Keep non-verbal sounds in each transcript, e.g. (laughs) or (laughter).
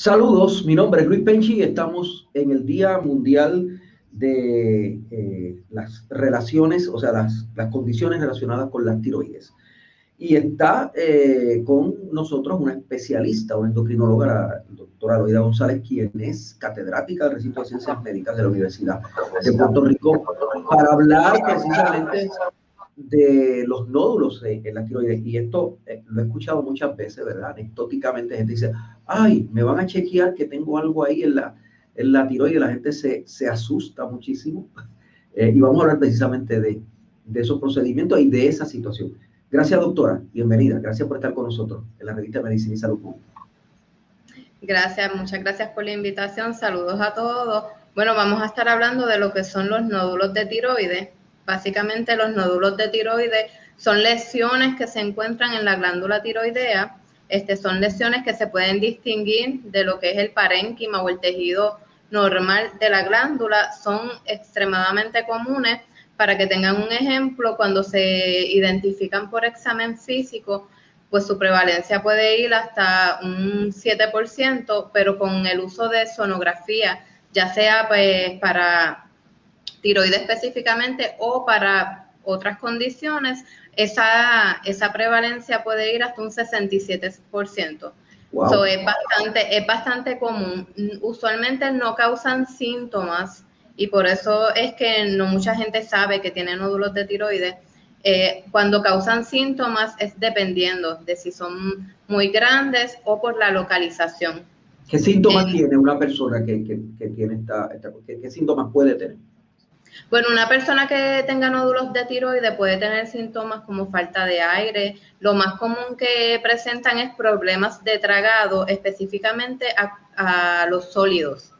Saludos, mi nombre es Luis Penchi y estamos en el Día Mundial de eh, las relaciones, o sea, las, las, condiciones relacionadas con las tiroides. Y está eh, con nosotros una especialista, una endocrinóloga, la doctora Loida González, quien es catedrática del recinto de ciencias médicas de la Universidad de Puerto Rico, para hablar precisamente de los nódulos en la tiroides. Y esto eh, lo he escuchado muchas veces, ¿verdad? Anecdóticamente, gente dice, ay, me van a chequear que tengo algo ahí en la, en la tiroides, la gente se, se asusta muchísimo. (laughs) Eh, y vamos a hablar precisamente de, de, esos procedimientos y de esa situación. Gracias, doctora. Bienvenida. Gracias por estar con nosotros en la revista Medicina y Salud Pública. Gracias, muchas gracias por la invitación. Saludos a todos. Bueno, vamos a estar hablando de lo que son los nódulos de tiroides. Básicamente los nódulos de tiroides son lesiones que se encuentran en la glándula tiroidea este, son lesiones que se pueden distinguir de lo que es el parénquima o el tejido normal de la glándula. Son extremadamente comunes. Para que tengan un ejemplo, cuando se identifican por examen físico, pues su prevalencia puede ir hasta un 7%, pero con el uso de sonografía, ya sea pues, para tiroides específicamente o para otras condiciones, esa, esa prevalencia puede ir hasta un 67%. Wow. es, bastante, es bastante común. Usualmente no causan síntomas y por eso es que no mucha gente sabe que tiene nódulos de tiroides. Eh, cuando causan síntomas es dependiendo de si son muy grandes o por la localización. ¿Qué síntomas eh, tiene una persona que, que, tiene esta, esta ¿qué síntomas puede tener? Bueno, una persona que tenga nódulos de tiroides puede tener síntomas como falta de aire. Lo más común que presentan es problemas de tragado, específicamente a, los sólidos.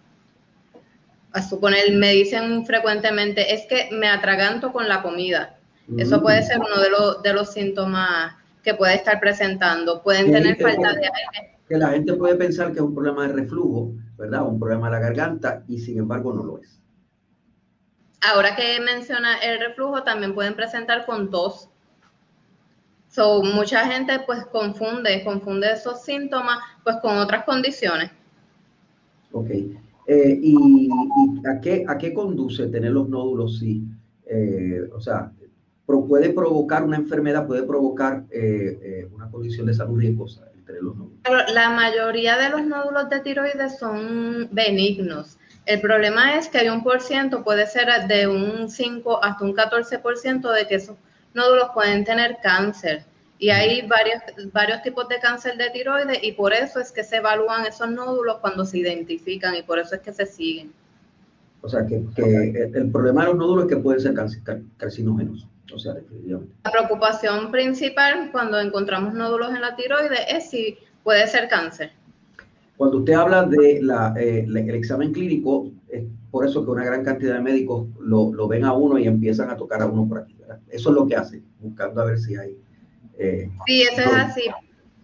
A suponer, me dicen frecuentemente, es que me atraganto con la comida. Eso mm. puede ser uno de los, de los síntomas que puede estar presentando. Pueden tener falta de aire. Que la gente puede pensar que es un problema de reflujo, ¿verdad? Un problema de la garganta y sin embargo no lo es. Ahora que menciona el reflujo, también pueden presentar con tos. So, mucha gente pues confunde, confunde esos síntomas pues con otras condiciones. Ok. Eh, ¿Y, a, qué, a qué conduce tener los nódulos? Sí. Eh, o sea, puede provocar una enfermedad, puede provocar eh, una condición de salud riesgosa tener los nódulos. La mayoría de los nódulos de tiroides son benignos. El problema es que hay un por ciento, puede ser de un 5 hasta un 14% de que esos nódulos pueden tener cáncer. Y hay varios, varios tipos de cáncer de tiroides y por eso es que se evalúan esos nódulos cuando se identifican y por eso es que se siguen. O sea, que, el problema de los nódulos es que pueden ser carcinógenos. O sea, La preocupación principal cuando encontramos nódulos en la tiroides es si puede ser cáncer. Cuando usted habla de eh, el examen clínico, es por eso que una gran cantidad de médicos lo, ven a uno y empiezan a tocar a uno por aquí. Eso es lo que hacen, buscando a ver si hay. Eh, sí, eso es así.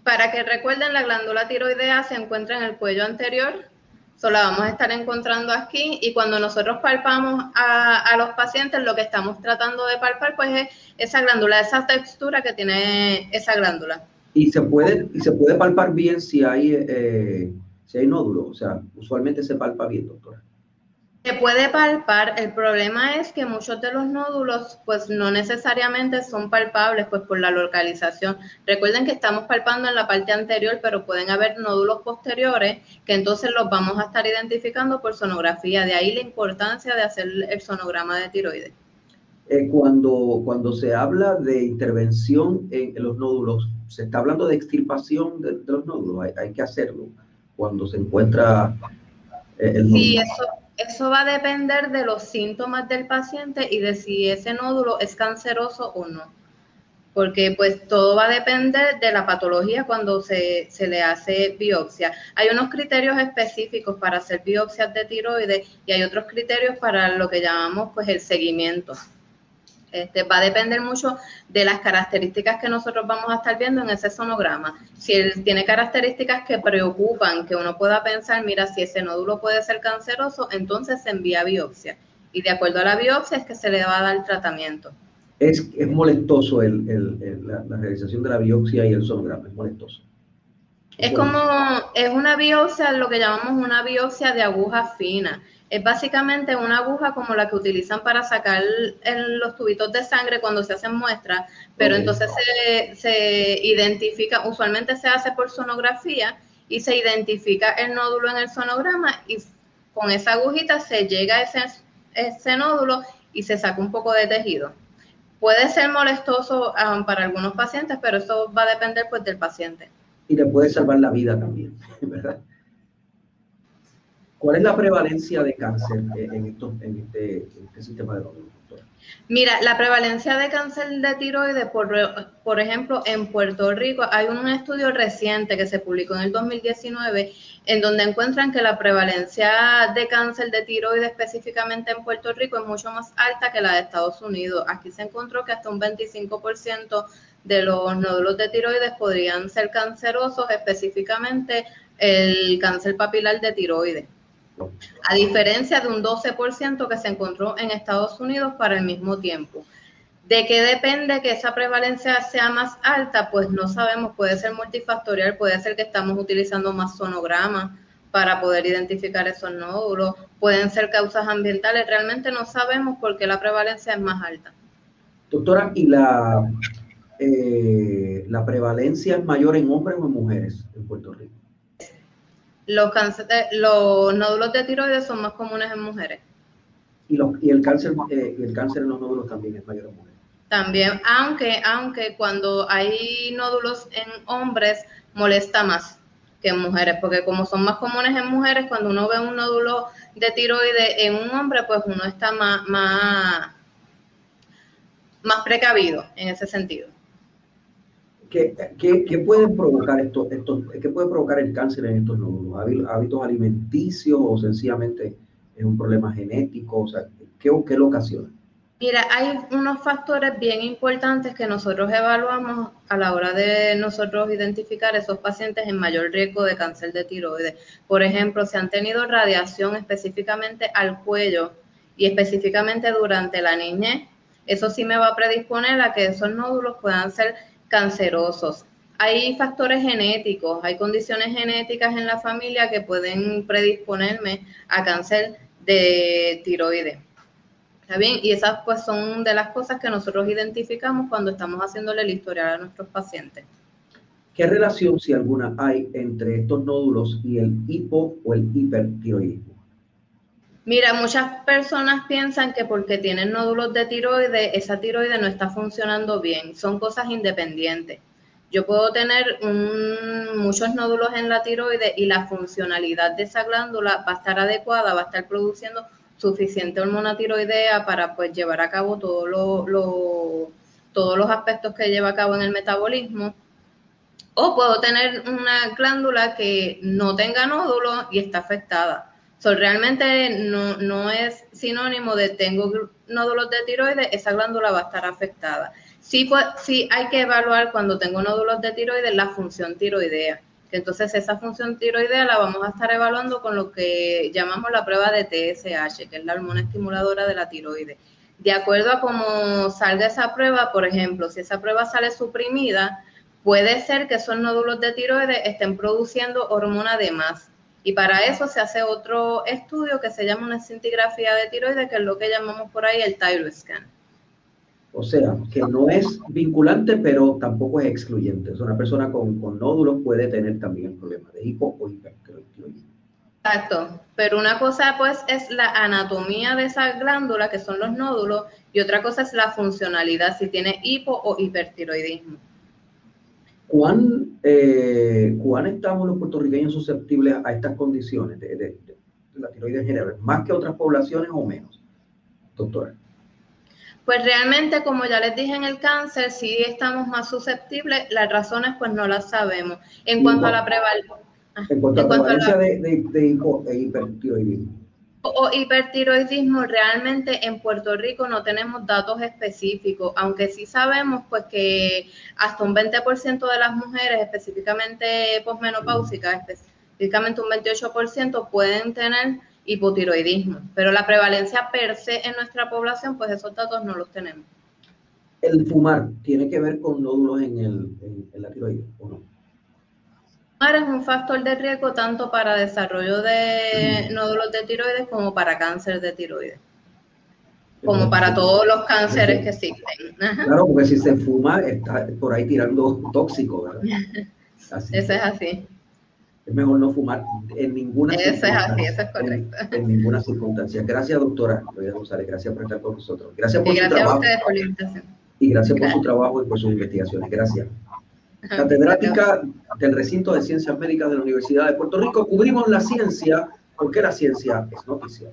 Para que recuerden, la glándula tiroidea se encuentra en el cuello anterior, solo la vamos a estar encontrando aquí y cuando nosotros palpamos a, los pacientes, lo que estamos tratando de palpar pues es esa glándula, esa textura que tiene esa glándula. Y se puede, y se puede palpar bien si hay eh, si hay nódulos, o sea, usualmente se palpa bien, doctora. Se puede palpar, el problema es que muchos de los nódulos pues no necesariamente son palpables pues por la localización. Recuerden que estamos palpando en la parte anterior, pero pueden haber nódulos posteriores que entonces los vamos a estar identificando por sonografía. De ahí la importancia de hacer el sonograma de tiroides. Eh, cuando, cuando se habla de intervención en, los nódulos, se está hablando de extirpación de, los nódulos, hay, hay que hacerlo cuando se encuentra eh, el nódulo. Sí, eso, eso va a depender de los síntomas del paciente y de si ese nódulo es canceroso o no. porque pues todo va a depender de la patología cuando se, se, le hace biopsia. Hay unos criterios específicos para hacer biopsias de tiroides y hay otros criterios para lo que llamamos pues el seguimiento. Este, va a depender mucho de las características que nosotros vamos a estar viendo en ese sonograma. Si él tiene características que preocupan, que uno pueda pensar, mira, si ese nódulo puede ser canceroso, entonces se envía biopsia. Y de acuerdo a la biopsia es que se le va a dar el tratamiento. Es, es molestoso la, realización de la biopsia y el sonograma, es molestoso. Es como, es una biopsia, lo que llamamos una biopsia de aguja fina. Es básicamente una aguja como la que utilizan para sacar los tubitos de sangre cuando se hacen muestras, pero entonces se, se, identifica, usualmente se hace por sonografía y se identifica el nódulo en el sonograma y con esa agujita se llega a ese, ese nódulo y se saca un poco de tejido. Puede ser molestoso um, para algunos pacientes, pero eso va a depender pues del paciente. Y le puede salvar la vida también, (laughs) ¿verdad? ¿Cuál es la prevalencia de cáncer en, este, este, sistema de nódulos, Mira, la prevalencia de cáncer de tiroides, por, por ejemplo, en Puerto Rico, hay un estudio reciente que se publicó en el 2019 en donde encuentran que la prevalencia de cáncer de tiroides específicamente en Puerto Rico es mucho más alta que la de Estados Unidos. Aquí se encontró que hasta un 25% de los nódulos de tiroides podrían ser cancerosos, específicamente el cáncer papilar de tiroides a diferencia de un 12% que se encontró en Estados Unidos para el mismo tiempo. ¿De qué depende que esa prevalencia sea más alta? Pues no sabemos, puede ser multifactorial, puede ser que estamos utilizando más sonogramas para poder identificar esos nódulos, pueden ser causas ambientales, realmente no sabemos por qué la prevalencia es más alta. Doctora, ¿y la, eh, la prevalencia es mayor en hombres o en mujeres en Puerto Rico? Los, los nódulos de tiroides son más comunes en mujeres. Y, y el, cáncer, eh, el cáncer en los nódulos también es mayor en mujeres. También, aunque, aunque cuando hay nódulos en hombres molesta más que en mujeres, porque como son más comunes en mujeres, cuando uno ve un nódulo de tiroides en un hombre, pues uno está más, más, más precavido en ese sentido. ¿Qué, pueden provocar esto, puede provocar el cáncer en estos nódulos? ¿Hábitos alimenticios o sencillamente es un problema genético? O sea, ¿qué, qué lo ocasiona? Mira, hay unos factores bien importantes que nosotros evaluamos a la hora de nosotros identificar esos pacientes en mayor riesgo de cáncer de tiroides. Por ejemplo, si han tenido radiación específicamente al cuello y específicamente durante la niñez, eso sí me va a predisponer a que esos nódulos puedan ser cancerosos. Hay factores genéticos, hay condiciones genéticas en la familia que pueden predisponerme a cáncer de tiroides. ¿Está bien? Y esas pues son de las cosas que nosotros identificamos cuando estamos haciéndole el historial a nuestros pacientes. ¿Qué relación, si alguna, hay entre estos nódulos y el hipo o el hipertiroidismo? Mira, muchas personas piensan que porque tienen nódulos de tiroides, esa tiroide no está funcionando bien. Son cosas independientes. Yo puedo tener muchos nódulos en la tiroide y la funcionalidad de esa glándula va a estar adecuada, va a estar produciendo suficiente hormona tiroidea para pues llevar a cabo todos los aspectos que lleva a cabo en el metabolismo. O puedo tener una glándula que no tenga nódulos y está afectada realmente no, no, es sinónimo de tengo nódulos de tiroides, esa glándula va a estar afectada. Sí, sí hay que evaluar cuando tengo nódulos de tiroides la función tiroidea. Entonces esa función tiroidea la vamos a estar evaluando con lo que llamamos la prueba de TSH, que es la hormona estimuladora de la tiroides. De acuerdo a cómo salga esa prueba, por ejemplo, si esa prueba sale suprimida, puede ser que esos nódulos de tiroides estén produciendo hormona de más y para eso se hace otro estudio que se llama una cintigrafía de tiroides, que es lo que llamamos por ahí el thyroid O sea, que no es vinculante, pero tampoco es excluyente. Una persona con, nódulos puede tener también el problema de hipo o hipertiroidismo. Exacto, pero una cosa pues es la anatomía de esa glándula, que son los nódulos, y otra cosa es la funcionalidad, si tiene hipo o hipertiroidismo. ¿Cuán, eh, ¿Cuán estamos los puertorriqueños susceptibles a estas condiciones de, la tiroides general? ¿Más que otras poblaciones o menos, doctora? Pues realmente, como ya les dije en el cáncer, sí estamos más susceptibles, las razones pues no las sabemos. En cuanto a la prevalencia... En cuanto a prevalencia de, de, hipertiroidismo. O hipertiroidismo, realmente en Puerto Rico no tenemos datos específicos, aunque sí sabemos pues que hasta un 20% de las mujeres, específicamente posmenopáusicas, específicamente un 28% pueden tener hipotiroidismo, pero la prevalencia per se en nuestra población, pues esos datos no los tenemos. ¿El fumar tiene que ver con nódulos en, el, en, la tiroides o no? Es un factor de riesgo tanto para desarrollo de nódulos de tiroides como para cáncer de tiroides. Como para todos los cánceres que existen. Claro, porque si se fuma, está por ahí tirando tóxico, ¿verdad? (laughs) Así. Eso es así es mejor no fumar en ninguna eso es así, eso es correcto. En, ninguna circunstancia. Gracias, doctora González, gracias por estar con nosotros. Gracias por su trabajo. por la invitación. Y gracias, por su trabajo y por sus investigaciones. Gracias. Catedrática del recinto de ciencias médicas de la Universidad de Puerto Rico, cubrimos la ciencia porque la ciencia es noticia.